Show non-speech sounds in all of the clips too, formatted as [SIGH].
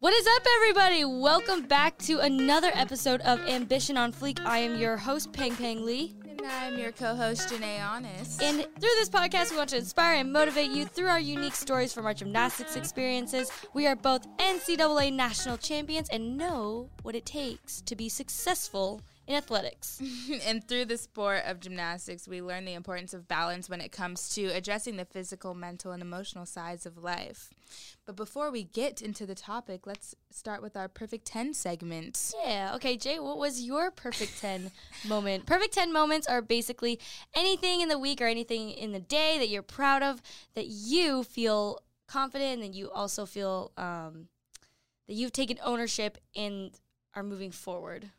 What is up, everybody? Welcome back to another episode of Ambition on Fleek. I am your host, Peng Peng Lee. And I'm your co-host, JaNay Honest. And through this podcast, we want to inspire and motivate you through our unique stories from our gymnastics experiences. We are both NCAA national champions and know what it takes to be successful in athletics. [LAUGHS] and through the sport of gymnastics, we learn the importance of balance when it comes to addressing the physical, mental, and emotional sides of life. But before we get into the topic, let's start with our perfect 10 segment. Yeah. Okay, Jay, what was your perfect 10 moment? Perfect 10 moments are basically anything in the week or anything in the day that you're proud of that you feel confident and you also feel um, that you've taken ownership and are moving forward.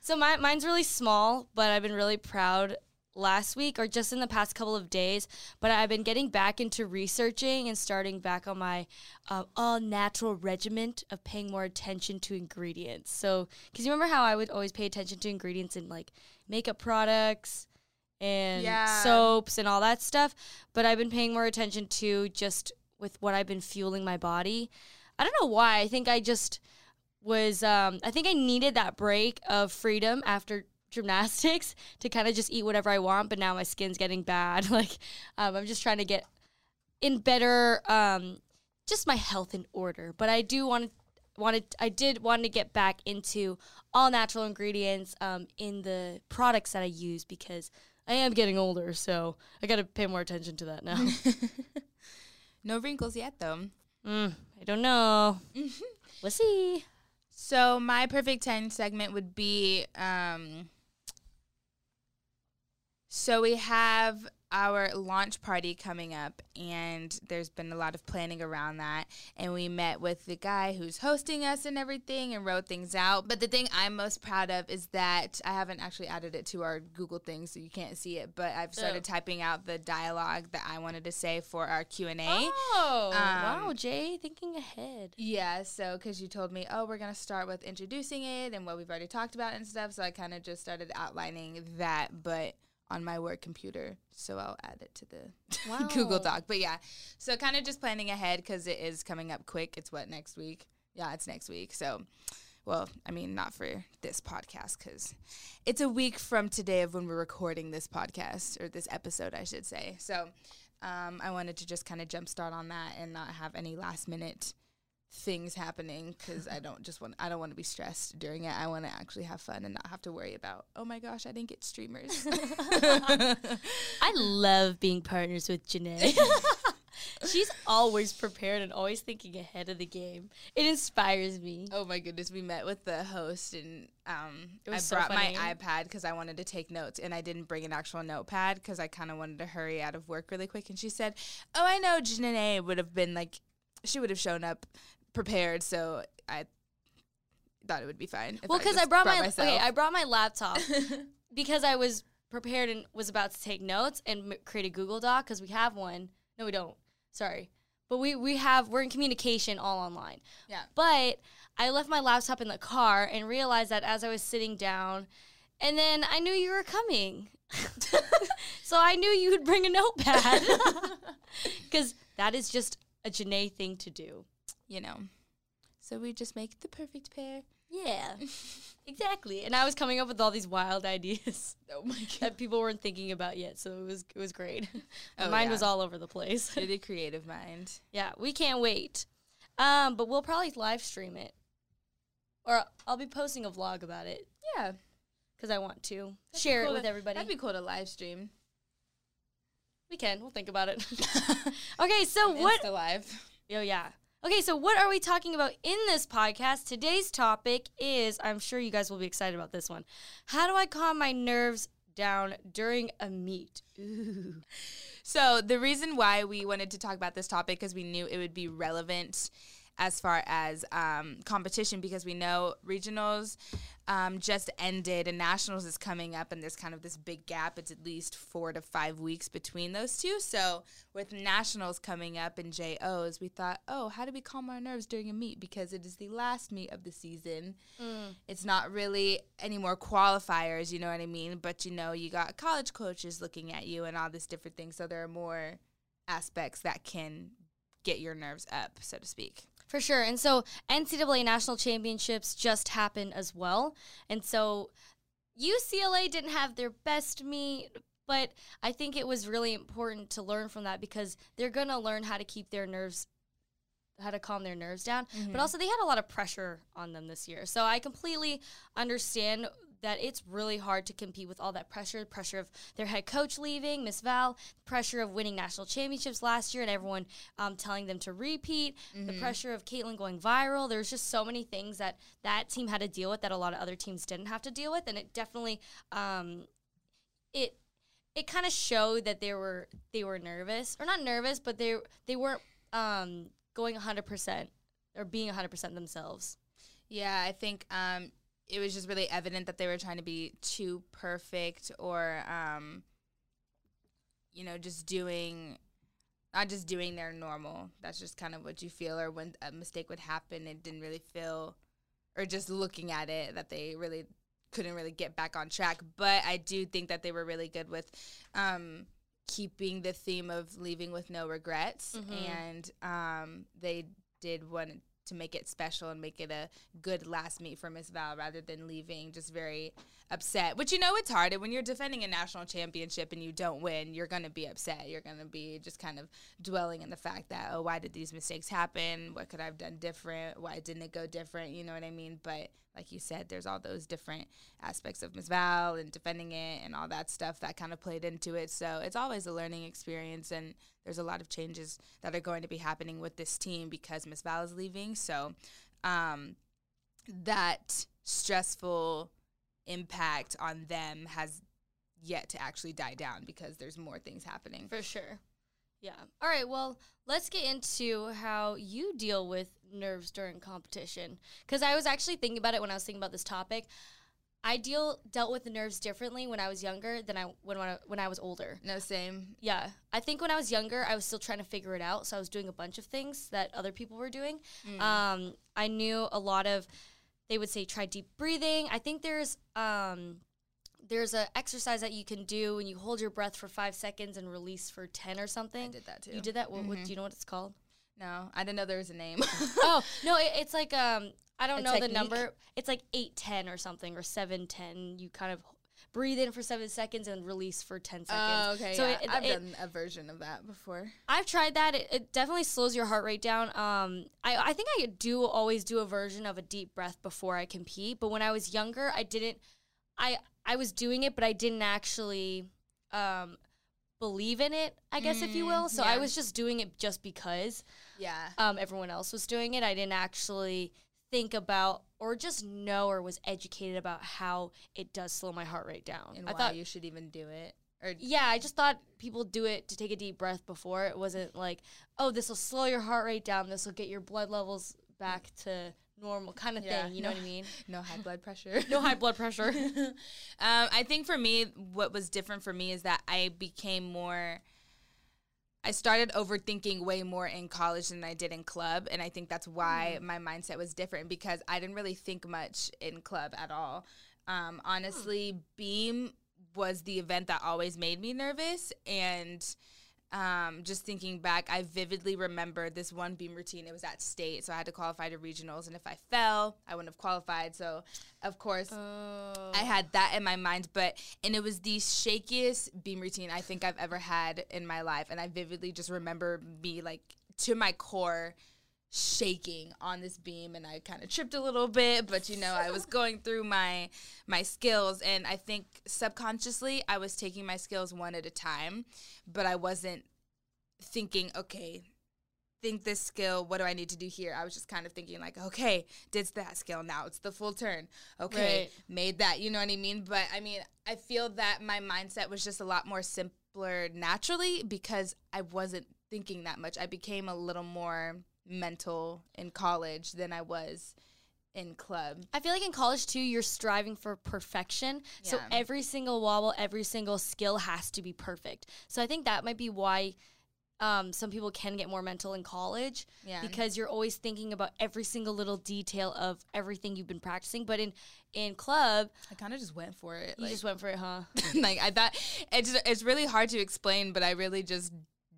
So my, mine's really small, but I've been really proud last week or just in the past couple of days. But I've been getting back into researching and starting back on my uh, all natural regiment of paying more attention to ingredients. So, because you remember how I would always pay attention to ingredients in like makeup products and Yeah. soaps and all that stuff. But I've been paying more attention to just with what I've been fueling my body. I don't know why. I think I just was um, I think I needed that break of freedom after [LAUGHS] gymnastics to kind of just eat whatever I want, but now my skin's getting bad. [LAUGHS] like um, I'm just trying to get in better um, just my health in order. But I do want to wanted I did want to get back into all natural ingredients um, in the products that I use because I am getting older, so I got to pay more attention to that now. [LAUGHS] No wrinkles yet, though. mm, I don't know. we'll see. So my perfect 10 segment would be um so we have our launch party coming up and there's been a lot of planning around that and we met with the guy who's hosting us and everything and wrote things out but the thing i'm most proud of is that i haven't actually added it to our google thing so you can't see it but i've started Oh. typing out the dialogue that i wanted to say for our q&a Oh, Um, wow, Jay, thinking ahead. yeah, so because you told me, oh, we're going to start with introducing it and what we've already talked about and stuff. So I kind of just started outlining that, but on my work computer. So I'll add it to the [LAUGHS] Google Doc. But yeah, so kind of just planning ahead because it is coming up quick. It's what, next week? Yeah, it's next week. So, well, I mean, not for this podcast because it's a week from today of when we're recording this podcast or this episode, I should say. So um, I wanted to just kind of jumpstart on that and not have any last minute things happening because I don't just want I don't want to be stressed during it. I want to actually have fun and not have to worry about oh my gosh I didn't get streamers. [LAUGHS] I love being partners with JaNay. [LAUGHS] She's always prepared and always thinking ahead of the game. It inspires me. oh my goodness, we met with the host and um, It I so brought my iPad because I wanted to take notes and I didn't bring an actual notepad because I kind of wanted to hurry out of work really quick. And she said, "Oh, I know JaNay would have been like, she would have shown up prepared." So I thought it would be fine. Well, because I just brought, my myself. okay, I brought my laptop [LAUGHS] because I was prepared and was about to take notes and m- create a Google Doc because we have one. No, we don't. Sorry, but we we have we're in communication all online. yeah. But I left my laptop in the car and realized that as I was sitting down, and then I knew you were coming. [LAUGHS] so I knew you would bring a notepad [LAUGHS] because that is just a JaNay thing to do. You know. So we just make the perfect pair. Yeah, [LAUGHS] exactly. And I was coming up with all these wild ideas [LAUGHS] Oh my god. that people weren't thinking about yet, so it was it was great. [LAUGHS] My Oh, mind yeah. was all over the place. You're the creative mind. yeah, we can't wait. Um, but we'll probably live stream it, or I'll be posting a vlog about it Yeah. because I want to That'd share cool it with to- everybody. That'd be cool to live stream. we can. We'll think about it. okay, so what? Insta live. Oh yeah. Okay, so what are we talking about in this podcast? Today's topic is I'm sure you guys will be excited about this one. How do I calm my nerves down during a meet? Ooh. [LAUGHS] So the reason why we wanted to talk about this topic because we knew it would be relevant as far as um, competition because we know regionals um, just ended and nationals is coming up and there's kind of this big gap. It's at least four to five weeks between those two. So with nationals coming up and JOs, we thought, oh, how do we calm our nerves during a meet because it is the last meet of the season. It's not really any more qualifiers, you know what I mean? But you know, you got college coaches looking at you and all this different things. So there are more aspects that can get your nerves up, so to speak. For sure. And so NCAA national championships just happened as well. And so UCLA didn't have their best meet, but I think it was really important to learn from that because they're going to learn how to keep their nerves how to calm their nerves down. Mm-hmm. But also they had a lot of pressure on them this year. So I completely understand that it's really hard to compete with all that pressure, pressure of their head coach leaving, Miss Val, pressure of winning national championships last year and everyone um, telling them to repeat, Mm-hmm. the pressure of Katelyn going viral. There's just so many things that that team had to deal with that a lot of other teams didn't have to deal with, and it definitely um, it it kind of showed that they were they were nervous or not nervous, but they they weren't um, going 100 percent or being 100 percent themselves. Yeah, I think um, it was just really evident that they were trying to be too perfect or, um, you know, just doing, not just doing their normal. That's just kind of what you feel. Or when a mistake would happen, it didn't really feel, or just looking at it, that they really couldn't really get back on track. But I do think that they were really good with um, keeping the theme of leaving with no regrets. And um, they did want to make it special and make it a good last meet for Miss Val rather than leaving just very upset. Which you know it's hard when you're defending a national championship and you don't win, you're gonna be upset. You're gonna be just kind of dwelling in the fact that oh, why did these mistakes happen? What could I have done different? Why didn't it go different? You know what I mean? But like you said, there's all those different aspects of Miss Val and defending it and all that stuff that kind of played into it. So it's always a learning experience and there's a lot of changes that are going to be happening with this team because Miss Val is leaving. So um, that stressful impact on them has yet to actually die down because there's more things happening. For sure. Yeah. All right. Well, let's get into how you deal with nerves during competition. Because I was actually thinking about it when I was thinking about this topic. I deal dealt with the nerves differently when I was younger than I when when I, when I was older. No, same. Yeah, I think when I was younger, I was still trying to figure it out. So I was doing a bunch of things that other people were doing. Um, I knew a lot of. They would say try deep breathing. I think there's um, there's an exercise that you can do when you hold your breath for five seconds and release for ten or something. I did that too. You did that. What, what do you know what it's called? No, I didn't know there was a name. [LAUGHS] oh no, it, it's like um, I don't A know the number. It's like eight ten or something or seven ten. You kind of breathe in for seven seconds and release for ten seconds. Oh, okay. So yeah. it- it- I've it- done a version of that before. I've tried that. It, it definitely slows your heart rate down. Um, I, I think I do always do a version of a deep breath before I compete. But when I was younger, I didn't. I I was doing it, but I didn't actually um, believe in it. I guess if you will. So I was just doing it just because Yeah. um, everyone else was doing it. I didn't actually think about or just know or was educated about how it does slow my heart rate down. And I why thought you should even do it. Or yeah, I just thought people do it to take a deep breath before. It wasn't like, oh, this will slow your heart rate down. This will get your blood levels back to normal, kind of Yeah, thing. You know what I mean? [LAUGHS] no high blood [LAUGHS] pressure. No high blood pressure. [LAUGHS] um, I think for me, what was different for me is that I became more. I started overthinking way more in college than I did in club, and I think that's why my mindset was different because I didn't really think much in club at all. Um, honestly, Beam was the event that always made me nervous, and um, just thinking back, I vividly remember this one beam routine. It was at state, so I had to qualify to regionals, and if I fell, I wouldn't have qualified. So, of course, Oh. I had that in my mind, but and it was the shakiest beam routine I think I've ever had in my life, and I vividly just remember me like to my core shaking on this beam and I kind of tripped a little bit but you know I was [LAUGHS] going through my my skills and I think subconsciously I was taking my skills one at a time but I wasn't thinking okay think this skill what do I need to do here? I was just kind of thinking like okay did that skill now it's the full turn. Okay Right. made that you know what I mean? But I mean I feel that my mindset was just a lot more simpler naturally because I wasn't thinking that much. I became a little more mental in college than I was in club I feel like in college too, you're striving for perfection. So every single wobble, every single skill has to be perfect. So I think that might be why um, some people can get more mental in college Yeah. because you're always thinking about every single little detail of everything you've been practicing. But in in club, I kind of just went for it you like, just went for it, huh? [LAUGHS] like I thought it's it's really hard to explain, but I really just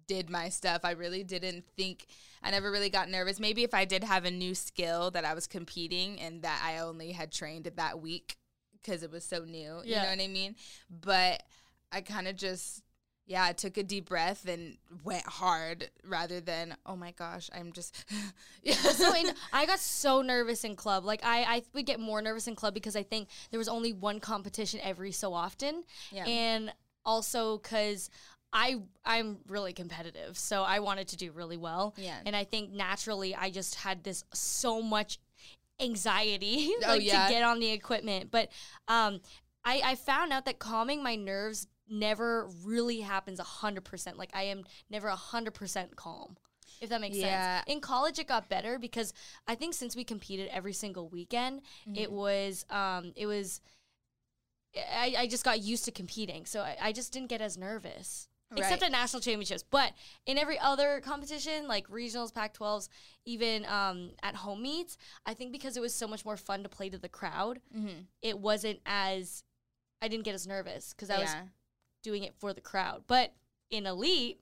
did my stuff. I really didn't think I never really got nervous. Maybe if I did have a new skill that I was competing and that I only had trained that week because it was so new. You know what I mean? But I kind of just yeah, I took a deep breath and went hard rather than oh my gosh, I'm just [LAUGHS] yeah. so in, I got so nervous in club. Like I, I would get more nervous in club because I think there was only one competition every so often, Yeah. and also because I I'm really competitive, so I wanted to do really well. Yeah. and I think naturally I just had this so much anxiety [LAUGHS] Oh, like yeah? to get on the equipment. But um, I I found out that calming my nerves never really happens hundred percent. Like I am never hundred percent calm. If that makes Yeah. sense. In college, it got better because I think since we competed every single weekend, Mm-hmm. it was um, it was. I, I just got used to competing, so I, I just didn't get as nervous. Except Right. at national championships, but in every other competition, like regionals, Pac-12s, even um, at home meets, I think because it was so much more fun to play to the crowd, Mhm. it wasn't as I didn't get as nervous because I was doing it for the crowd. But in elite,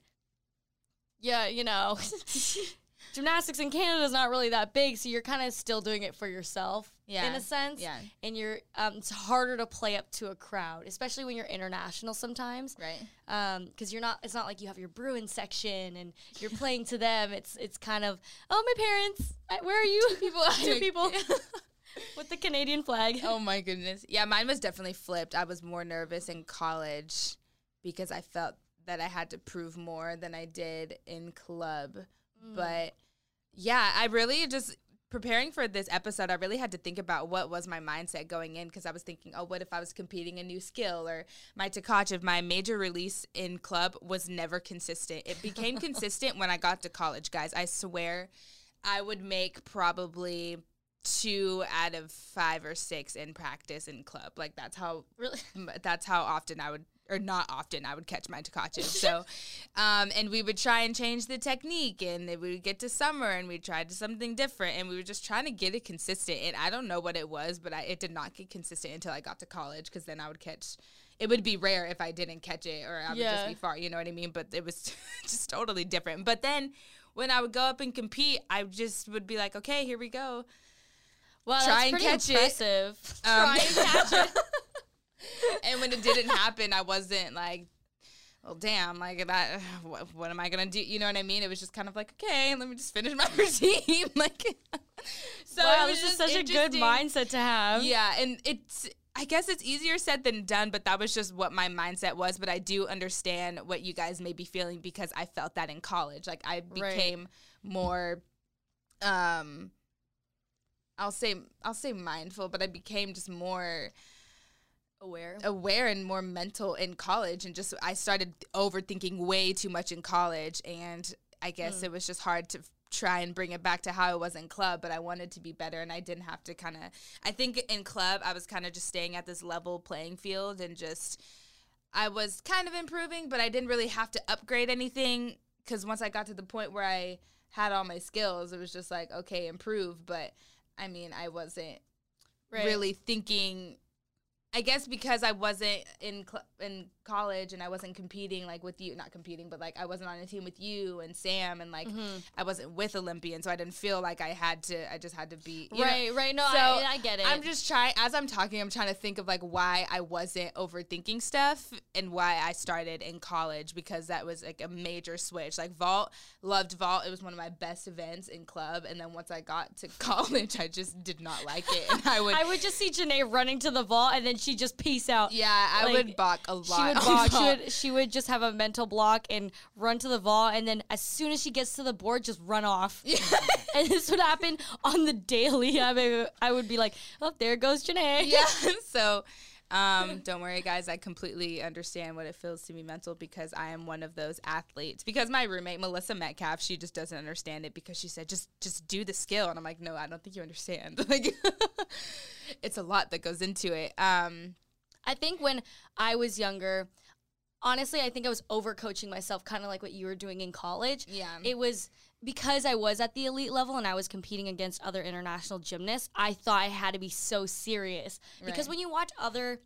yeah, you know, [LAUGHS] gymnastics in Canada is not really that big, so you're kind of still doing it for yourself in a sense. yeah. And you're um, it's harder to play up to a crowd, especially when you're international sometimes. Right. because you're not. It's not like you have your Bruin section and you're playing to them. It's it's kind of oh my parents, I- where are you? Two people. [LAUGHS] two people [LAUGHS] [LAUGHS] with the Canadian flag. Oh my goodness. Yeah, mine was definitely flipped. I was more nervous in college because I felt that I had to prove more than I did in club. Mm. But yeah, I really just preparing for this episode, I really had to think about what was my mindset going in because I was thinking, oh, what if I was competing a new skill or my Tkachev, my major release in club was never consistent. It became [LAUGHS] consistent when I got to college, guys. I swear I would make probably two out of five or six in practice in club. Like that's how Really? [LAUGHS] that's how often I would or not often I would catch my Tkachev. So um and we would try and change the technique and then we would get to summer and we tried something different and we were just trying to get it consistent and I don't know what it was, but I, it did not get consistent until I got to college because then I would catch it would be rare if I didn't catch it or I would just be far, you know what I mean? But it was [LAUGHS] just totally different. But then when I would go up and compete, I just would be like, okay, here we go. Well, Try and catch it. Um, Try and catch it. [LAUGHS] and when it didn't happen, I wasn't like, well, damn, like that. What, what am I gonna do? You know what I mean? It was just kind of like, okay, let me just finish my [LAUGHS] routine. [LAUGHS] like, so wow, it was this is just such a good mindset to have. Yeah, and it's. I guess it's easier said than done, but that was just what my mindset was. But I do understand what you guys may be feeling because I felt that in college. Like I Right. became more um I'll say I'll say mindful, but I became just more Aware. aware and more mental in college and just I started overthinking way too much in college and I guess mm. it was just hard to try and bring it back to how it was in club but I wanted to be better and I didn't have to kind of I think in club I was kind of just staying at this level playing field and just I was kind of improving but I didn't really have to upgrade anything cuz once I got to the point where I had all my skills it was just like okay improve but I mean I wasn't Right. really thinking I guess because I wasn't in cl- in college and I wasn't competing like with you, not competing, but like I wasn't on a team with you and Sam and like Mm-hmm. I wasn't with Olympian, so I didn't feel like I had to. I just had to be you know? Right, right. No, So, I, I get it. I'm just trying as I'm talking. I'm trying to think of like why I wasn't overthinking stuff and why I started in college because that was like a major switch. Like vault, loved vault. It was one of my best events in club, and then once I got to [LAUGHS] college, I just did not like it, and I would. I would just see JaNay running to the vault and then she just peace out. yeah, I like, would balk a lot. She would balk. [LAUGHS] She would she would just have a mental block and run to the vault, and then as soon as she gets to the board, just run off. [LAUGHS] and this would happen on the daily. I mean, I would be like, "Oh, there goes JaNay." yeah. [LAUGHS] So, um, [LAUGHS] don't worry, guys. I completely understand what it feels to be mental because I am one of those athletes. Because my roommate Melissa Metcalf, she just doesn't understand it because she said, "Just, just do the skill," and I'm like, "No, I don't think you understand. [LAUGHS] Like, [LAUGHS] it's a lot that goes into it." Um, I think when I was younger, honestly, I think I was overcoaching myself, kind of like what you were doing in college. Yeah. It was because I was at the elite level and I was competing against other international gymnasts, I thought I had to be so serious. Because when you watch other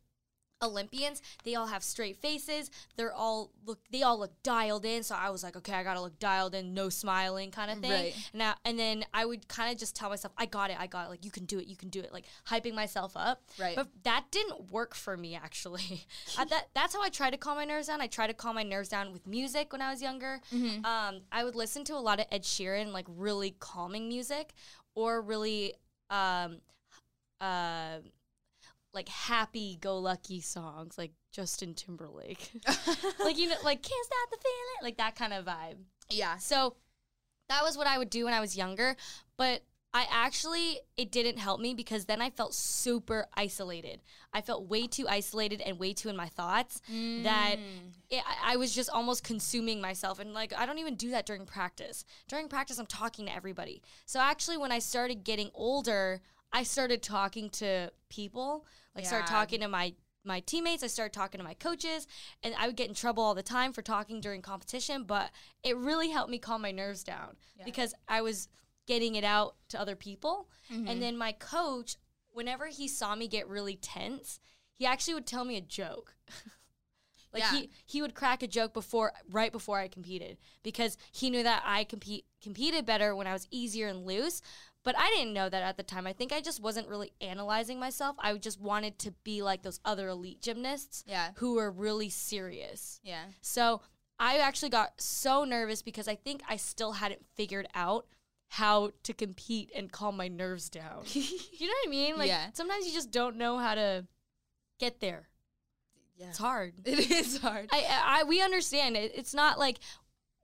Olympians, they all have straight faces. They're all look they all look dialed in. So I was like, okay, I gotta look dialed in, no smiling kind of thing. Right. Now and then I would kind of just tell myself, I got it, I got it. Like you can do it, you can do it. Like hyping myself up. Right. But that didn't work for me actually. [LAUGHS] I, that that's how I tried to calm my nerves down. I tried to calm my nerves down with music when I was younger. Mm-hmm. Um, I would listen to a lot of Ed Sheeran, like really calming music, or really um, uh, like happy go lucky songs like Justin Timberlake. [LAUGHS] [LAUGHS] like you know like can't stop the feeling like that kind of vibe. yeah. So that was what I would do when I was younger, but I actually it didn't help me because then I felt super isolated. I felt way too isolated and way too in my thoughts that mm. it, I was just almost consuming myself and like I don't even do that during practice. During practice I'm talking to everybody. So actually when I started getting older, I started talking to people, like started Yeah. talking to my my teammates, I started talking to my coaches, and I would get in trouble all the time for talking during competition, but it really helped me calm my nerves down because I was getting it out to other people. Mm-hmm. And then my coach, whenever he saw me get really tense, he actually would tell me a joke. [LAUGHS] like Yeah. he he would crack a joke before right before I competed because he knew that I compete competed better when I was easier and loose. But I didn't know that at the time. I think I just wasn't really analyzing myself. I just wanted to be like those other elite gymnasts Yeah. who were really serious. Yeah. So I actually got so nervous because I think I still hadn't figured out how to compete and calm my nerves down. [LAUGHS] you know what I mean? Like Yeah. sometimes you just don't know how to get there. Yeah. It's hard. [LAUGHS] It is hard. I, I, I we understand it. It's not like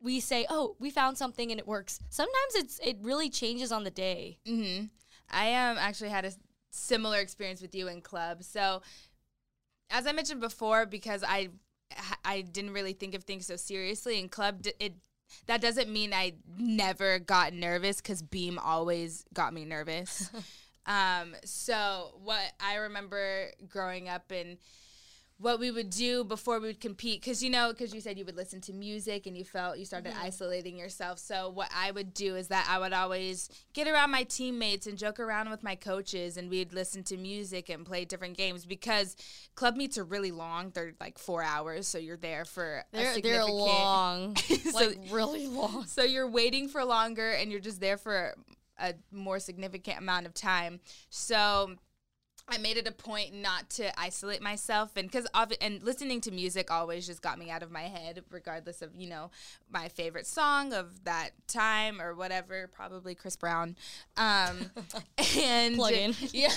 we say, "Oh, we found something and it works." Sometimes it's it really changes on the day. hmm I um actually had a similar experience with you in club. So, as I mentioned before, because I I didn't really think of things so seriously in club, it that doesn't mean I never got nervous because Beam always got me nervous. [LAUGHS] um, so what I remember growing up and what we would do before we would compete. Because you know because you said you would listen to music and you felt you started mm-hmm. isolating yourself. So what i would do is that i would always get around my teammates and joke around with my coaches and we'd listen to music and play different games because club meets are really long. They're like four hours so you're there for a They're they're [LAUGHS] long, [LAUGHS] So- like really long. so you're waiting for longer and you're just there for a more significant amount of time. So I made it a point not to isolate myself and cuz and listening to music always just got me out of my head regardless of, you know, my favorite song of that time or whatever, probably Chris Brown. Um [LAUGHS] and Plug in. [LAUGHS] yeah.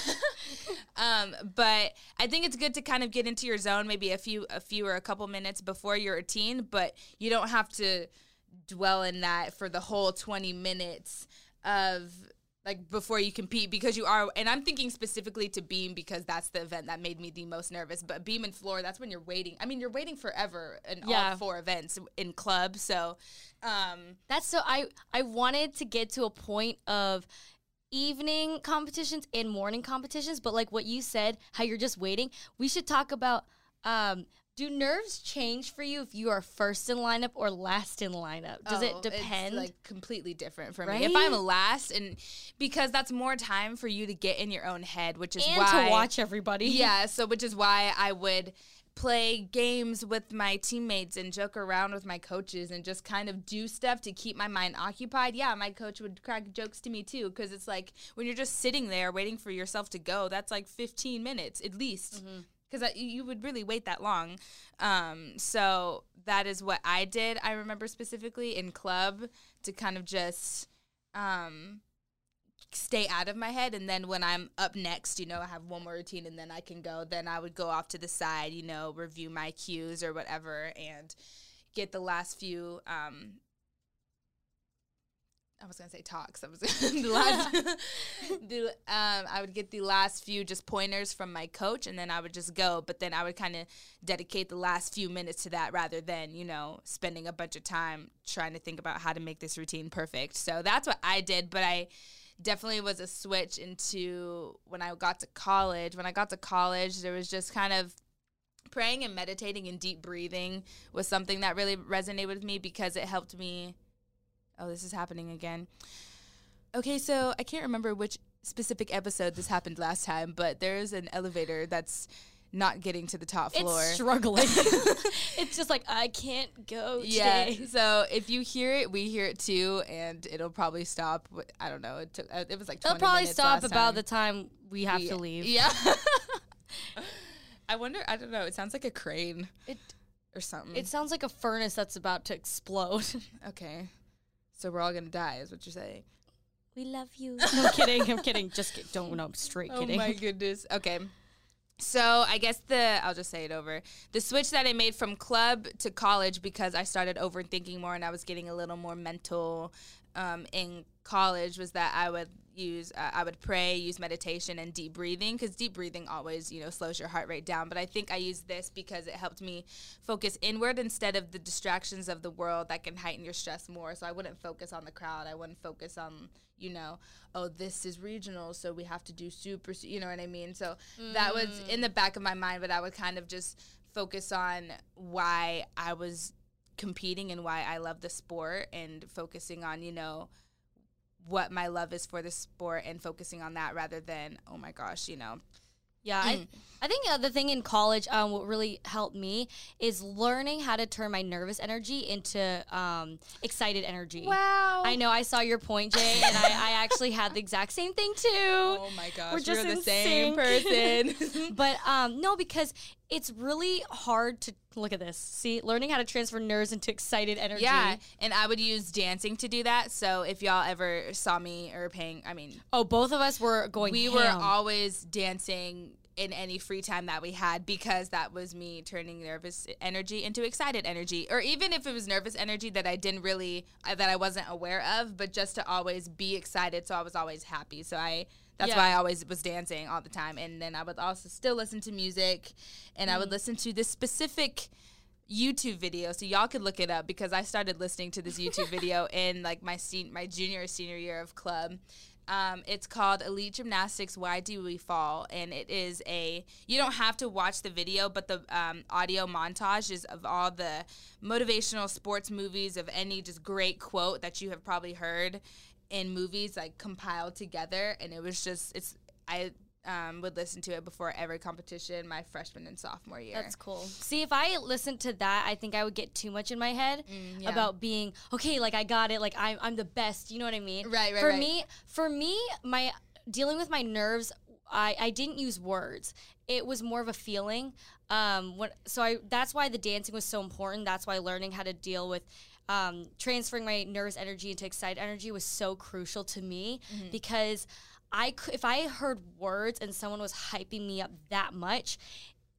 um, but I think it's good to kind of get into your zone maybe a few a few or a couple minutes before your routine, but you don't have to dwell in that for the whole 20 minutes of like before you compete because you are and I'm thinking specifically to beam because that's the event that made me the most nervous but beam and floor that's when you're waiting I mean you're waiting forever in Yeah. all four events in club so um That's so I I wanted to get to a point of evening competitions and morning competitions, but like what you said, how you're just waiting. We should talk about um do nerves change for you if you are first in lineup or last in lineup? Does Oh, it depend? It's like completely different for me. If I'm last, and because that's more time for you to get in your own head, which is and why to watch everybody. Yeah, [LAUGHS] so which is why I would play games with my teammates and joke around with my coaches and just kind of do stuff to keep my mind occupied. Yeah, my coach would crack jokes to me too because it's like when you're just sitting there waiting for yourself to go, that's like 15 minutes at least. Mm-hmm. Because you would really wait that long. Um, so that is what I did. I remember specifically in club to kind of just um, stay out of my head and then when i'm up next you know i have one more routine and then i can go then i would go off to the side you know review my cues or whatever and get the last few um I was gonna say talks. I was [LAUGHS] the last. [LAUGHS] the, um, I would get the last few just pointers from my coach, and then I would just go. But then I would kind of dedicate the last few minutes to that, rather than you know spending a bunch of time trying to think about how to make this routine perfect. So that's what I did. But I definitely was a switch into when I got to college. When I got to college, there was just kind of praying and meditating and deep breathing was something that really resonated with me because it helped me. Oh, this is happening again. Okay, so I can't remember which specific episode this happened last time, but there's an elevator that's not getting to the top floor. It's struggling. [LAUGHS] [LAUGHS] it's just like I can't go yeah. today. So if you hear it, we hear it too, and it'll probably stop. I don't know. It took. uh, It was like. 20 It'll probably stop about time. the time we have We- to leave. Yeah. [LAUGHS] I wonder. I don't know. It sounds like a crane It or something. it sounds like a furnace that's about to explode. okay. So we're all gonna die, is what you're saying. we love you. [LAUGHS] No I'm kidding. I'm kidding. Just kid- don't no straight kidding. Oh my [LAUGHS] goodness. Okay. So I guess the I'll just say it over. The switch that I made from club to college because I started overthinking more and I was getting a little more mental um, in college was that I would use uh, I would pray, use meditation and deep breathing because deep breathing always you know slows your heart rate down. But I think I used this because it helped me focus inward instead of the distractions of the world that can heighten your stress more. So I wouldn't focus on the crowd. I wouldn't focus on you know oh this is regional so we have to do super you know what I mean. So that was in the back of my mind, but I would kind of just focus on why I was competing and why I love the sport and focusing on, you know, what my love is for the sport and focusing on that rather than, oh my gosh, you know. Yeah, I, I think uh, the thing in college, um, what really helped me is learning how to turn my nervous energy into um, excited energy. Wow. I know I saw your point, Jay, and I, I actually had the exact same thing too. [LAUGHS] Oh my gosh, We're just the same sync. person. [LAUGHS] But um, no, because it's really hard to look at this. See, learning how to transfer nerves into excited energy. yeah, and I would use dancing to do that. So if y'all ever saw me or Peng, I mean, Oh, both of us were going. we were always dancing in any free time that we had because that was me turning nervous energy into excited energy or even if it was nervous energy that I didn't really that I wasn't aware of but just to always be excited so I was always happy so I that's Yeah. why I always was dancing all the time and then I would also still listen to music and I would Mm. listen to this specific YouTube video, so y'all could look it up because I started listening to this YouTube [LAUGHS] video in like my sen- my junior or senior year of club. Um, it's called Elite Gymnastics. Why do we fall? And it is a you don't have to watch the video, but the um, audio montage is of all the motivational sports movies of any just great quote that you have probably heard in movies like compiled together. And it was just it's I um, would listen to it before every competition my freshman and sophomore year. That's cool. See, if I listened to that, I think I would get too much in my head Mm, yeah. about being okay. Like I got it. Like I'm, I'm the best. You know what I mean? Right, right, For right. me, for me, my dealing with my nerves, I, I didn't use words. It was more of a feeling. Um, what, so I that's why the dancing was so important. That's why learning how to deal with. Um, transferring my nervous energy into excited energy was so crucial to me Mm-hmm. because I if I heard words and someone was hyping me up that much,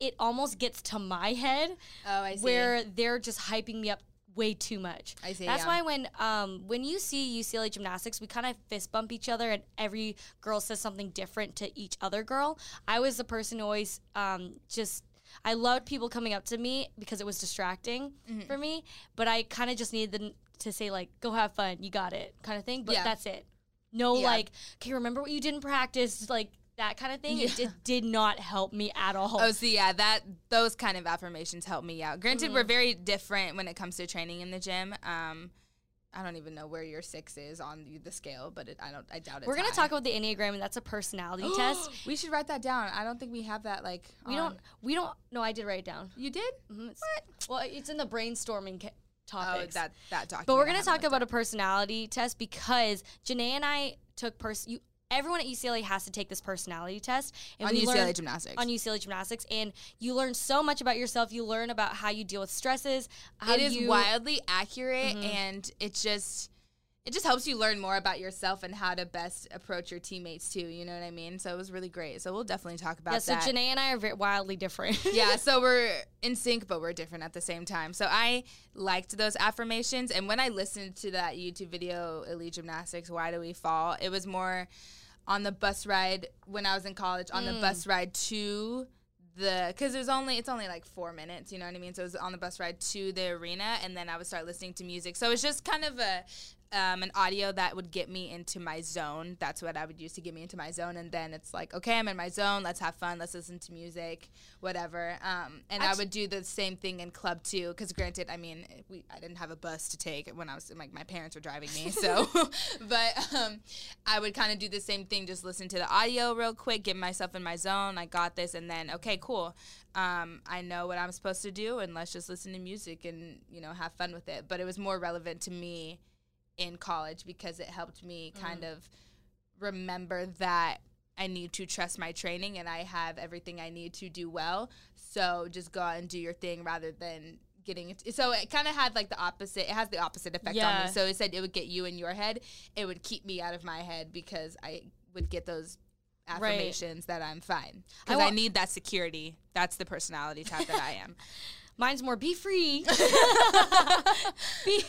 it almost gets to my head Oh, I see. where they're just hyping me up way too much. I see, That's yeah. why when um when you see UCLA gymnastics, we kind of fist bump each other, and every girl says something different to each other girl. I was the person who always um just. I loved people coming up to me because it was distracting Mm-hmm. for me, but I kind of just needed them to say like, "Go have fun, you got it," kind of thing. But Yeah. that's it. No, Yeah. like, okay, remember what you didn't practice, like that kind of thing. It Yeah. just did not help me at all. Oh, see, yeah, that those kind of affirmations help me out. Granted, Mm-hmm. we're very different when it comes to training in the gym. Um, I don't even know where your six is on the- the scale, but it, I don't. I doubt it. We're gonna talk about the enneagram, and that's a personality [GASPS] test. We should write that down. I don't think we have that. Like We on- don't. We don't. No, I did write it down. You did? Mhm, it's- Well, it's in the brainstorming ca- Oh, that that document. but we're gonna talk about a personality test because JaNay and I took person. You, everyone at UCLA has to take this personality test, and on UCLA learn- gymnastics. On UCLA gymnastics, and you learn so much about yourself. You learn about how you deal with stresses. How it is you, wildly accurate, Mhm. and it just it just helps you learn more about yourself and how to best approach your teammates too. You know what I mean? So it was really great. So we'll definitely talk about Yeah, so that. JaNay and I are wildly different. [LAUGHS] yeah, so we're [LAUGHS] in sync, but we're different at the same time. So I liked those affirmations. And when I listened to that YouTube video, Elite Gymnastics, Why Do We Fall? It was more on the bus ride when I was in college, on the mm. bus ride to the because it was only it's only like four minutes you know what i mean so it was on the bus ride to the arena and then i would start listening to music so it's just kind of a um, an audio that would get me into my zone. That's what I would use to get me into my zone. And then it's like, okay, I'm in my zone. Let's have fun. Let's listen to music, whatever. Um, and I would do the same thing in club too. Because granted, I mean, we I didn't have a bus to take when I was like my parents were driving me. So, [LAUGHS] [LAUGHS] but um, I would kind of do the same thing. Just listen to the audio real quick, get myself in my zone. I got this, and then okay, cool. Um, I know what I'm supposed to do, and let's just listen to music and you know have fun with it. But it was more relevant to me in college because it helped me mm. kind of remember that I need to trust my training and I have everything I need to do well. So just go out and do your thing rather than getting it. So it kind of had like the opposite. It has the opposite effect on me. So it said it would get you in your head. It would keep me out of my head because I would get those Right. affirmations that I'm fine. Because I, wa- need that security. That's the personality type that I am. [LAUGHS] Mine's more be free. [LAUGHS] [LAUGHS] be,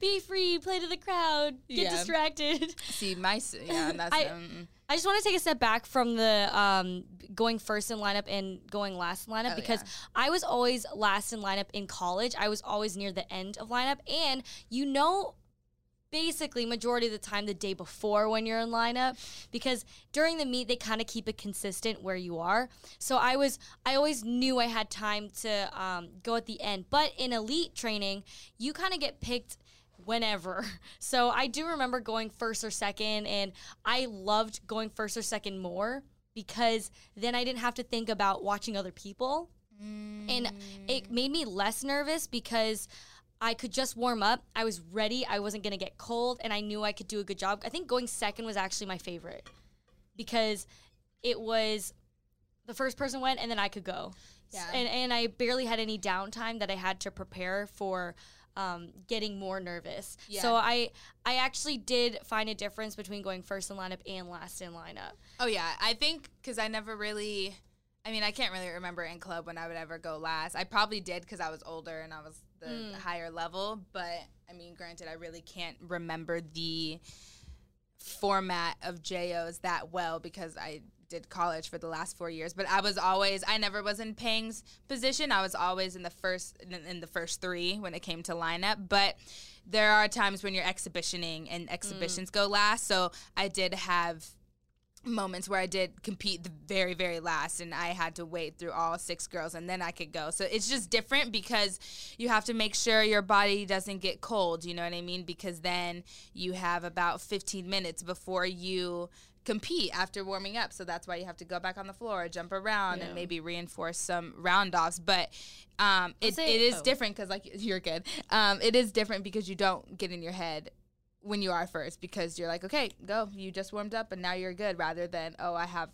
be free, play to the crowd, get Yeah. distracted. See, my yeah, [LAUGHS] that's I- um, I just want to take a step back from the um, going first in lineup and going last in lineup Oh, because yeah. I was always last in lineup in college. I was always near the end of lineup, and you know, basically majority of the time the day before when you're in lineup because during the meet they kind of keep it consistent where you are. So I was I always knew I had time to um, go at the end, but in elite training you kind of get picked whenever. [LAUGHS] So I do remember going first or second, and I loved going first or second more because then I didn't have to think about watching other people. And it made me less nervous because I could just warm up. I was ready. I wasn't going to get cold, and I knew I could do a good job. I think going second was actually my favorite because it was the first person went, and then I could go. Yeah. And, and I barely had any downtime that I had to prepare for um, getting more nervous. Yeah. So I I actually did find a difference between going first in lineup and last in lineup. Oh yeah, I think because I never really, I mean, I can't really remember in club when I would ever go last. I probably did because I was older and I was the hmm. higher level. But I mean, granted, I really can't remember the format of JOs that well because I did college for the last four years. But I was always, I never was in Peng's position. I was always in the first in, in the first three when it came to lineup. But there are times when you're exhibitioning and hmm. exhibitions go last. So I did have moments where I did compete the very, very last, and I had to wait through all six girls, and then I could go. So it's just different because you have to make sure your body doesn't get cold. You know what I mean? Because then you have about 15 minutes before you compete after warming up. So that's why you have to go back on the floor, jump around, Yeah. and maybe reinforce some round offs. But um, it, say- it is oh. different because, like, [LAUGHS] you're good. Um, it is different because you don't get in your head when you are first because you're like, okay, go. You just warmed up and now you're good rather than, oh, I have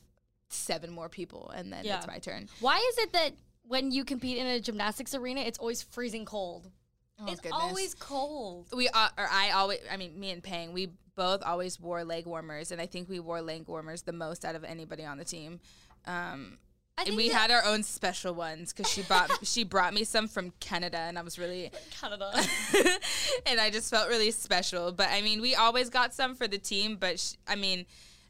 seven more people and then Yeah. it's my turn. Why is it that when you compete in a gymnastics arena, it's always freezing cold? Oh, it's goodness. always cold. we uh, or I always I mean me and Peng we both always wore leg warmers and I think we wore leg warmers the most out of anybody on the team. Um, and we had our own special ones because she bought [LAUGHS] she brought me some from Canada and I was really Canada. [LAUGHS] and I just felt really special. But I mean, we always got some for the team, but sh- I mean,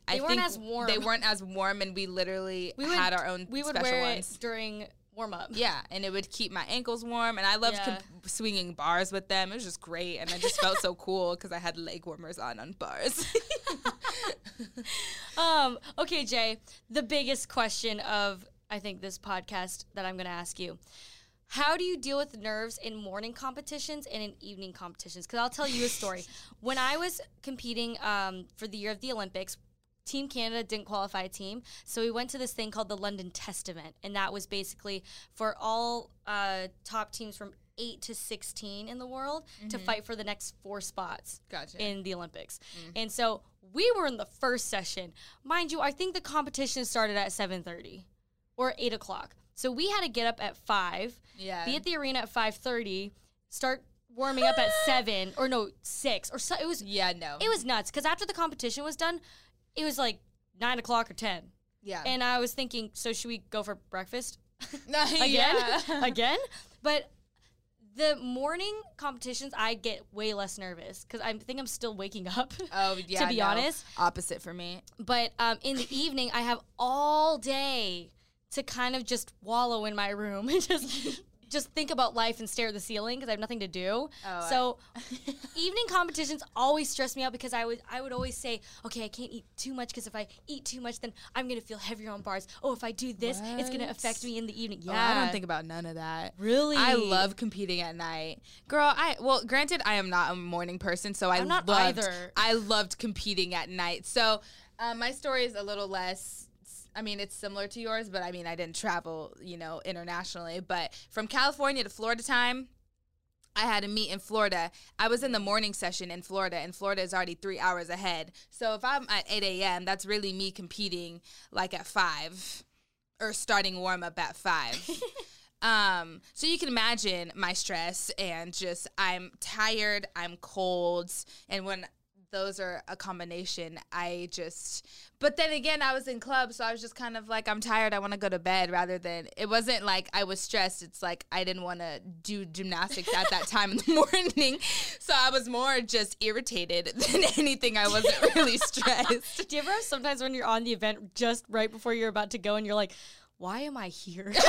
I They weren't think as warm. They weren't as warm, and we literally We would- had our own we would special wear ones. it during warm up. Yeah, and it would keep my ankles warm, and I loved Yeah. comp- swinging bars with them. It was just great, and I just felt so [LAUGHS] cool because I had leg warmers on on bars. Um, okay, Jay, the biggest question of I think this podcast that I'm going to ask you. How do you deal with nerves in morning competitions and in evening competitions? Because I'll tell you a story. [LAUGHS] when I was competing um, for the year of the Olympics, Team Canada didn't qualify a team, so we went to this thing called the London Test event, and that was basically for all uh, top teams from eight to sixteen in the world to fight for the next four spots Gotcha. in the Olympics. And so we were in the first session, mind you. I think the competition started at seven thirty or eight o'clock, so we had to get up at five, yeah, be at the arena at five thirty, start warming up at [GASPS] seven or no six or so. It was yeah, no, it was nuts because after the competition was done, it was like nine o'clock or ten, yeah, and I was thinking, so should we go for breakfast [LAUGHS] [LAUGHS] again, [LAUGHS] again? But the morning competitions, I get way less nervous because I think I'm still waking up. Oh yeah, to be no. honest. opposite for me. but um, in the evening, I have all day to kind of just wallow in my room [LAUGHS] and just just think about life and stare at the ceiling because I have nothing to do. Oh, so [LAUGHS] evening competitions always stress me out because I would I would always say, okay, I can't eat too much because if I eat too much, then I'm gonna feel heavier on bars. Oh, if I do this, it's gonna affect me in the evening. Yeah, Oh, I don't think about none of that. really. I love competing at night. Girl, I well, granted I am not a morning person, so I I'm not loved, either. I loved competing at night. So, um, my story is a little less I mean, it's similar to yours, but I mean, I didn't travel, you know, internationally, but from California to Florida time, I had a meet in Florida. I was in the morning session in Florida, and Florida is already three hours ahead. So if I'm at 8 a.m., that's really me competing like at 5 or starting warm up at 5. [LAUGHS] um, so you can imagine my stress and just I'm tired, I'm cold, and when those are a combination. I just, but then again, I was in club, so I was just kind of like, I'm tired. I want to go to bed rather than, it wasn't like I was stressed. It's like I didn't want to do gymnastics at that time in the [LAUGHS] morning. So I was more just irritated [LAUGHS] than anything. I wasn't really [LAUGHS] stressed. Do you ever sometimes when you're on the event just right before you're about to go and you're like, why am I here? [LAUGHS]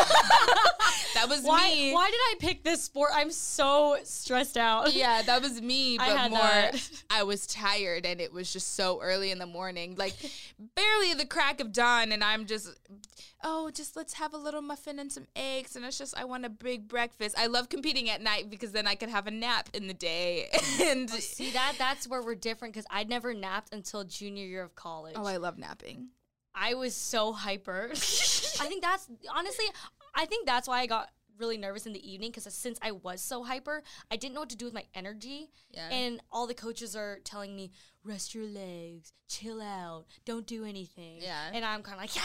That was why me. why did I pick this sport? I'm so stressed out. Yeah, that was me, [LAUGHS] I but had more that. I was tired and it was just so early in the morning. Like [LAUGHS] barely the crack of dawn and I'm just oh, just let's have a little muffin and some eggs and it's just I want a big breakfast. I love competing at night because then I could have a nap in the day. and oh, See that that's where we're different because I'd never napped until junior year of college. oh, I love napping. I was so hyper. I think that's honestly, I think that's why I got really nervous in the evening because since I was so hyper, I didn't know what to do with my energy. Yeah. And all the coaches are telling me, rest your legs, chill out, don't do anything. Yeah. And I'm kind of like, yeah,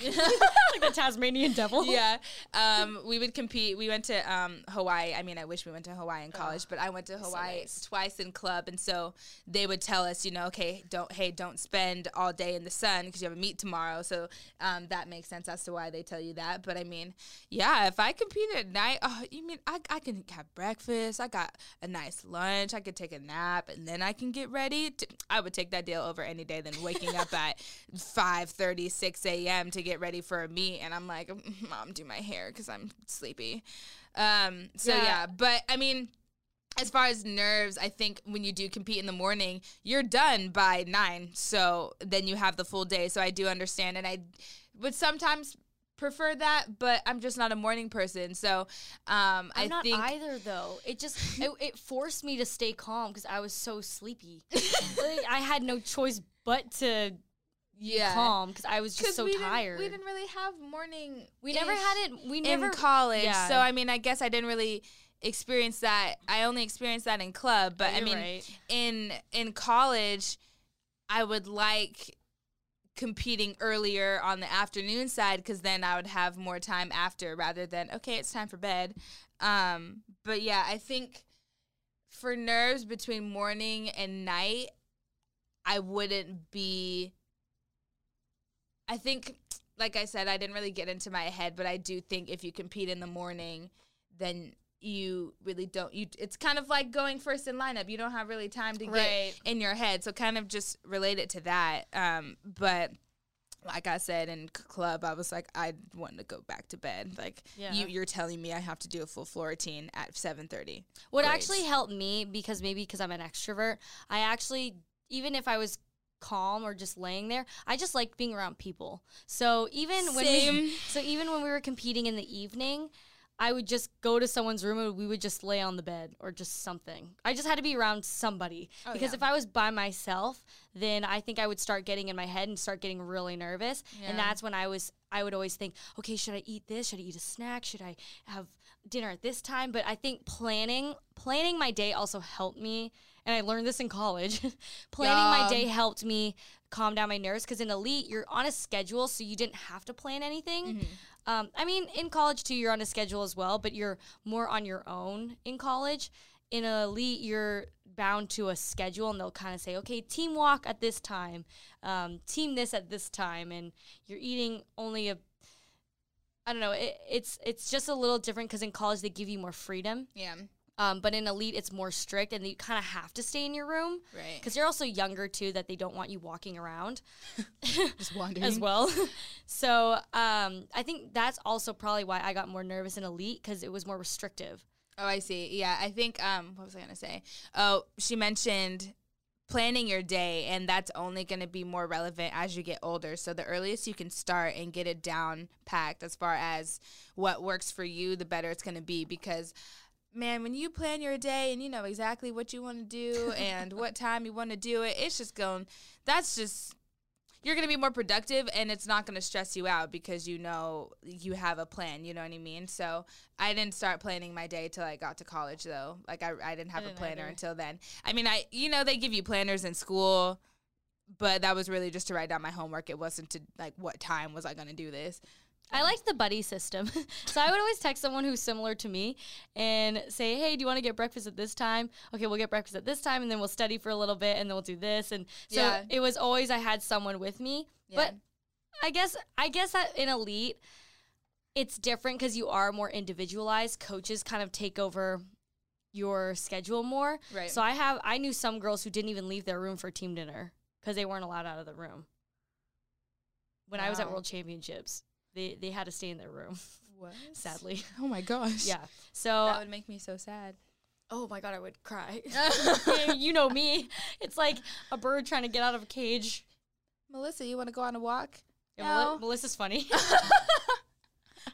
yeah, yeah. like the [LAUGHS] Tasmanian devil. yeah. Um, we would compete. We went to um, Hawaii. I mean, I wish we went to Hawaii in college, but I went to Hawaii nice. twice in club, and so they would tell us, you know, okay, don't, hey, don't spend all day in the sun because you have a meet tomorrow. So um, that makes sense as to why they tell you that. But I mean, yeah, if I compete at night, oh, you mean I, I can have breakfast. I got a nice lunch. I could take a nap, and then I can get ready. To, I would take that deal over any day than waking up at 5 6 a.m. to get ready for a meet. And I'm like, Mom, do my hair because I'm sleepy. Um, so, Yeah. yeah. But I mean, as far as nerves, I think when you do compete in the morning, you're done by nine. So then you have the full day. So I do understand. And I would sometimes prefer that, but I'm just not a morning person. So um, I'm I not think. either though. It just [LAUGHS] it, it forced me to stay calm because I was so sleepy. Like, I had no choice but to yeah. calm because I was just so we tired. Didn't, we didn't really have morning. We never had it. We never in college. yeah. So I mean, I guess I didn't really experience that. I only experienced that in club, but I You're mean, right. in in college, I would like competing earlier on the afternoon side because then I would have more time after rather than okay, it's time for bed. Um, but yeah, I think for nerves between morning and night, I wouldn't be. I think, like I said, I didn't really get into my head, but I do think if you compete in the morning, then you really don't. You it's kind of like going first in lineup. You don't have really time to Right. get in your head, so kind of just relate it to that. Um, but like I said in club, I was like, I wanted to go back to bed. Like Yeah. you, you're telling me I have to do a full floor routine at seven thirty. What Great. actually helped me because maybe because I'm an extrovert, I actually even if I was calm or just laying there, I just like being around people. So even when we, [LAUGHS] so even when we were competing in the evening, I would just go to someone's room and we would just lay on the bed or just something. I just had to be around somebody Oh, because yeah. if I was by myself, then I think I would start getting in my head and start getting really nervous. Yeah. And that's when I was I would always think, okay, should I eat this? Should I eat a snack? Should I have dinner at this time? But I think planning planning my day also helped me and I learned this in college. [LAUGHS] planning my day helped me calm down my nerves because in elite you're on a schedule so you didn't have to plan anything. Mm-hmm. Um, I mean, in college too, you're on a schedule as well, but you're more on your own in college. In elite, you're bound to a schedule, and they'll kind of say, "Okay, team walk at this time, um, team this at this time," and you're eating only a. I don't know. It, it's it's just a little different because in college they give you more freedom. Yeah. Um, but in elite, it's more strict, and you kind of have to stay in your room Right. because you're also younger too. That they don't want you walking around [LAUGHS] Just [LAUGHS] wandering. as well. [LAUGHS] so um, I think that's also probably why I got more nervous in elite because it was more restrictive. Oh, I see. Yeah, I think um what was I going to say? Oh, she mentioned planning your day and that's only going to be more relevant as you get older. So the earliest you can start and get it down packed as far as what works for you, the better it's going to be because man, when you plan your day and you know exactly what you want to do [LAUGHS] and what time you want to do it, it's just going that's just you're going to be more productive and it's not going to stress you out because you know you have a plan, you know what I mean? So, I didn't start planning my day till I got to college though. Like I, I didn't have didn't a planner either. until then. I mean, I you know, they give you planners in school, but that was really just to write down my homework. It wasn't to like what time was I going to do this. I liked the buddy system. [LAUGHS] so I would always text someone who's similar to me and say, hey, do you want to get breakfast at this time? Okay, we'll get breakfast at this time and then we'll study for a little bit and then we'll do this. And so Yeah. it was always I had someone with me. But I guess I guess that in elite, it's different because you are more individualized. Coaches kind of take over your schedule more. Right. So I have I knew some girls who didn't even leave their room for team dinner because they weren't allowed out of the room. When I was at World Championships, they they had to stay in their room. What? [LAUGHS] Sadly, Oh my gosh. yeah. So That would make me so sad. oh my god, I would cry. [LAUGHS] you know me. It's like a bird trying to get out of a cage. Melissa, you want to go on a walk? Yeah, Mel- No. Melissa's funny. [LAUGHS]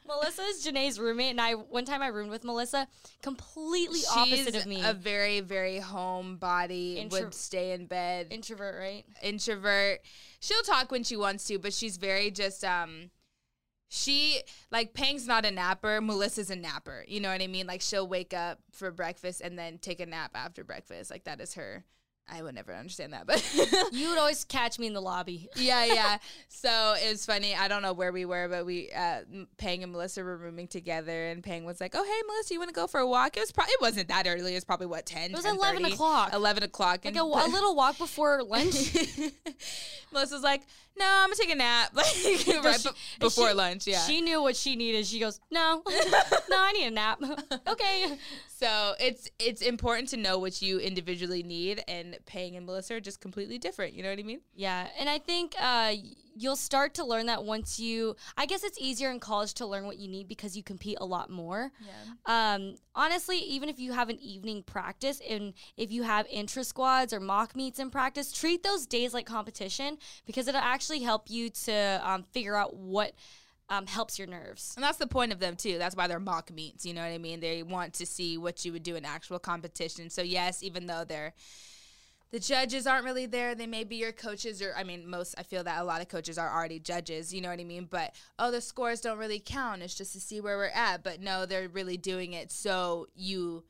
Melissa is JaNay's roommate, and I one time I roomed with Melissa, completely opposite of me. A very, very homebody, Intro- would stay in bed. Introvert, right? introvert. She'll talk when she wants to, but she's very just um she like Peng's not a napper, Melissa's a napper. You know what I mean? Like she'll wake up for breakfast and then take a nap after breakfast. Like that is her. I would never understand that, but [LAUGHS] You would always catch me in the lobby. yeah, yeah. So it was funny. I don't know where we were, but we, uh, Peng and Melissa were rooming together, and Peng was like, "Oh, hey, Melissa, you want to go for a walk?" It was probably it wasn't that early. It was probably what ten. It was 11 o'clock. Eleven o'clock. Like and a, a [LAUGHS] little walk before lunch. [LAUGHS] Melissa's like, "No, I'm gonna take a nap." [LAUGHS] Like right she- be- before she- lunch. Yeah. She knew what she needed. She goes, "No, [LAUGHS] no, I need a nap." [LAUGHS] okay. so it's it's important to know what you individually need, and Peng and Melissa are just completely different. You know what I mean? Yeah, and I think uh, you'll start to learn that once you. I guess it's easier in college to learn what you need because you compete a lot more. Yeah. Um, honestly, even if you have an evening practice and if you have intra squads or mock meets in practice, treat those days like competition because it'll actually help you to um, figure out what um, helps your nerves. And that's the point of them too. That's why they're mock meets. You know what I mean? They want to see what you would do in actual competition. So yes, even though they're the judges aren't really there, they may be your coaches or I mean most I feel that a lot of coaches are already judges, you know what I mean? But oh the scores don't really count. It's just to see where we're at. But no, they're really doing it so you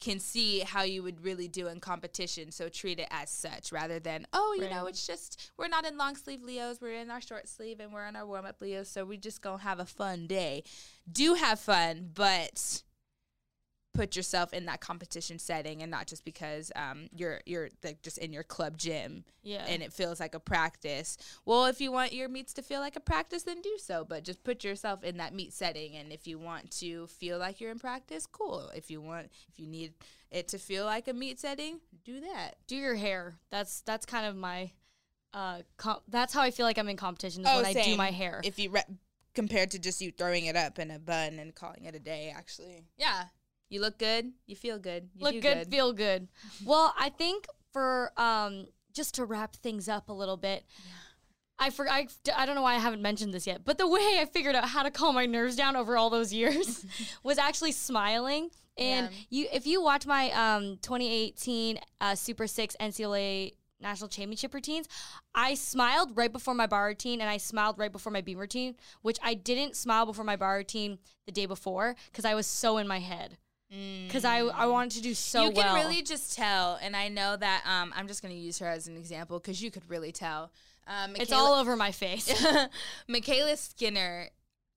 can see how you would really do in competition. So treat it as such rather than, oh, you know, it's just we're not in long sleeve Leos, we're in our short sleeve and we're in our warm up Leos, so we just gonna have a fun day. Do have fun, but put yourself in that competition setting and not just because um, you're you're like just in your club gym Yeah. and it feels like a practice. Well, if you want your meets to feel like a practice, then do so. But just put yourself in that meet setting. And if you want to feel like you're in practice, cool. If you want, if you need it to feel like a meet setting, do that. do your hair. That's that's kind of my. Uh, com- that's how I feel like I'm in competition is when I do Oh, my hair. If you re- compared to just you throwing it up in a bun and calling it a day, actually, yeah, you look good, you feel good, you look do good, feel good. [LAUGHS] well, I think for um just to wrap things up a little bit. I for I, I don't know why I haven't mentioned this yet, but the way I figured out how to calm my nerves down over all those years [LAUGHS] [LAUGHS] was actually smiling. And Yeah. you, if you watch my um 2018 uh, Super Six NCAA National Championship routines, I smiled right before my bar routine and I smiled right before my beam routine, which I didn't smile before my bar routine the day before because I was so in my head because I I wanted to do so you can well. really just tell, and I know that um, I'm just going to use her as an example because you could really tell. Um, it's all over my face. [LAUGHS] MyKayla Skinner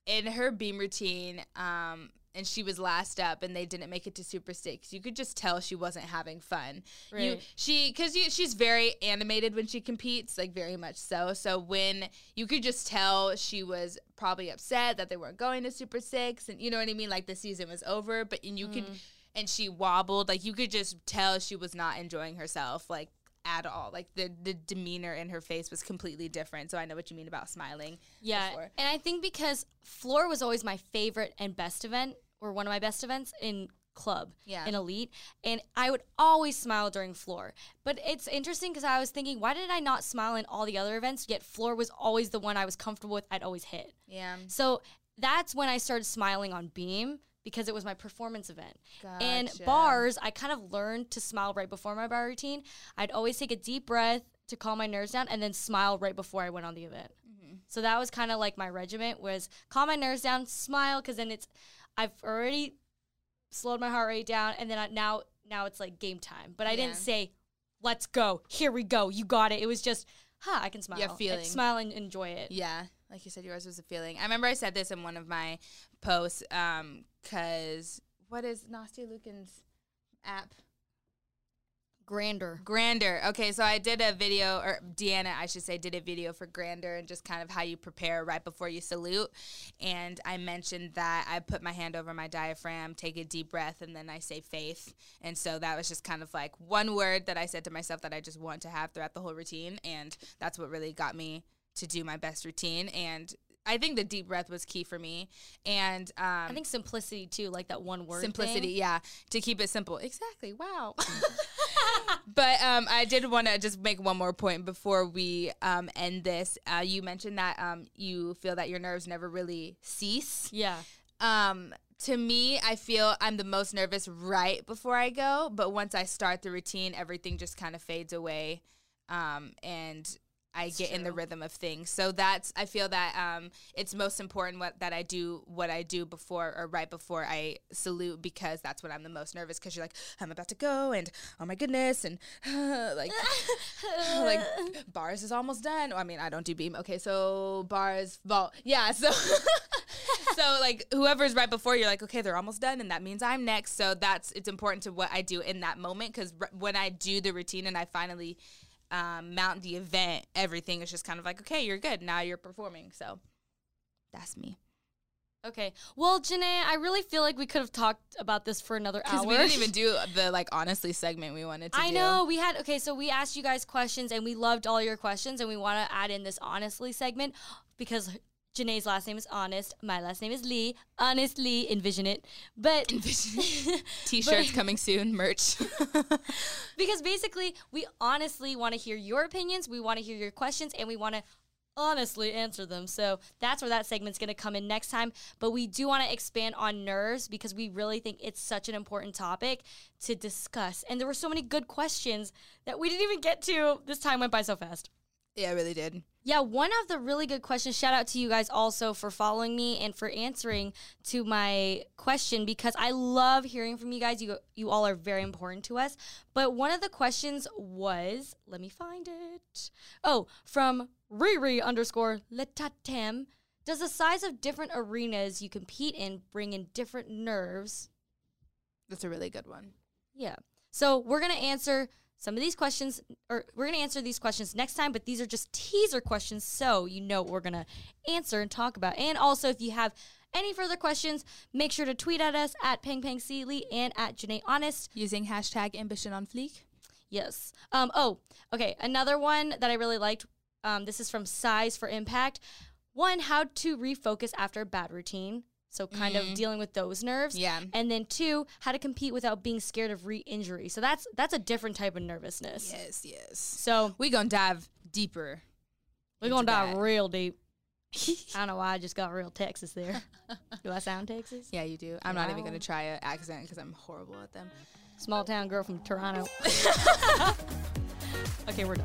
in her beam routine, um, and she was last up, and they didn't make it to Super Six. You could just tell she wasn't having fun. You, she, because you, she's very animated when she competes, like very much so. So when you could just tell she was probably upset that they weren't going to Super Six, and you know what I mean, like the season was over. But and you could, mm. and she wobbled. Like you could just tell she was not enjoying herself. Like at all. Like the the demeanor in her face was completely different. So I know what you mean about smiling. Yeah. before. And I think because floor was always my favorite and best event, or one of my best events in club, Yeah. in elite, and I would always smile during floor. But it's interesting because I was thinking, why did I not smile in all the other events? Yet floor was always the one I was comfortable with. I'd always hit. Yeah. So that's when I started smiling on Beam because it was my performance event. And Gotcha. bars, I kind of learned to smile right before my bar routine. I'd always take a deep breath to calm my nerves down and then smile right before I went on the event. Mm-hmm. So that was kind of like my regiment was calm my nerves down, smile because then it's I've already slowed my heart rate down and then I, now now it's like game time. But I Yeah. didn't say let's go. Here we go. You got it. It was just huh, I can smile. Yeah, feeling. And smile and enjoy it. Yeah, like you said, yours was a feeling. I remember I said this in one of my posts because what is Nastia Liukin's app? Grander. Grander. Okay, so I did a video, or Deanna, I should say, did a video for Grander and just kind of how you prepare right before you salute. And I mentioned that I put my hand over my diaphragm, take a deep breath, and then I say faith. And so that was just kind of like one word that I said to myself that I just want to have throughout the whole routine. And that's what really got me to do my best routine. And I think the deep breath was key for me. And um, I think simplicity too, like that one word. simplicity thing. yeah to keep it simple exactly wow [LAUGHS] but um, i did want to just make one more point before we um, end this uh, you mentioned that um, you feel that your nerves never really cease Yeah. um, to me i feel i'm the most nervous right before i go but once i start the routine everything just kind of fades away um, and I get in the rhythm of things. So that's I feel that um, it's most important what that I do what I do before or right before I salute because that's when I'm the most nervous because you're like I'm about to go and oh my goodness and [LAUGHS] like [LAUGHS] like [LAUGHS] bars is almost done. I mean I don't do beam. Okay, so bars vault. Yeah, so so like whoever's right before you're like okay they're almost done and that means I'm next. So that's it's important to what I do in that moment because r- when I do the routine and I finally um, mount the event, everything is just kind of like, okay, you're good. Now you're performing. So that's me. Okay. Well, JaNay, I really feel like we could have talked about this for another hour. we didn't even do the like honestly segment we wanted to I do. know we had okay, so we asked you guys questions and we loved all your questions and we want to add in this honestly segment because JaNay's last name is Honest, my last name is Lee. Honestly, envision it. But [LAUGHS] [LAUGHS] T-shirts coming soon, merch. [LAUGHS] because basically we honestly want to hear your opinions, we want to hear your questions, and we want to honestly answer them. So that's where that segment's going to come in next time. But we do want to expand on nerves because we really think it's such an important topic to discuss. And there were so many good questions that we didn't even get to. This time went by so fast. Yeah, I really did. Yeah, one of the really good questions. Shout out to you guys also for following me and for answering to my question because I love hearing from you guys. You you all are very important to us. But one of the questions was, let me find it. Oh, from Riri underscore Letatem. Does the size of different arenas you compete in bring in different nerves? That's a really good one. Yeah. So we're gonna answer some of these questions, or we're gonna answer these questions next time. But these are just teaser questions, so you know what we're gonna answer and talk about. And also, if you have any further questions, make sure to tweet at us at Peng Peng Seeley and at JaNay Honest. Using hashtag ambition on fleek. Yes. Um. Oh. Okay. Another one that I really liked. Um. This is from Size for Impact. One, how to refocus after a bad routine. So kind of mm-hmm. dealing with those nerves. Yeah. And then two, how to compete without being scared of re-injury. So that's that's a different type of nervousness. Yes, yes. So We gonna dive deeper. we're gonna dive that. real deep. [LAUGHS] I don't know why I just got real Texas there. [LAUGHS] Do I sound Texas? Yeah, you do. I'm not even gonna try an accent because I'm horrible at them. Small town girl from Toronto. [LAUGHS] okay, we're done.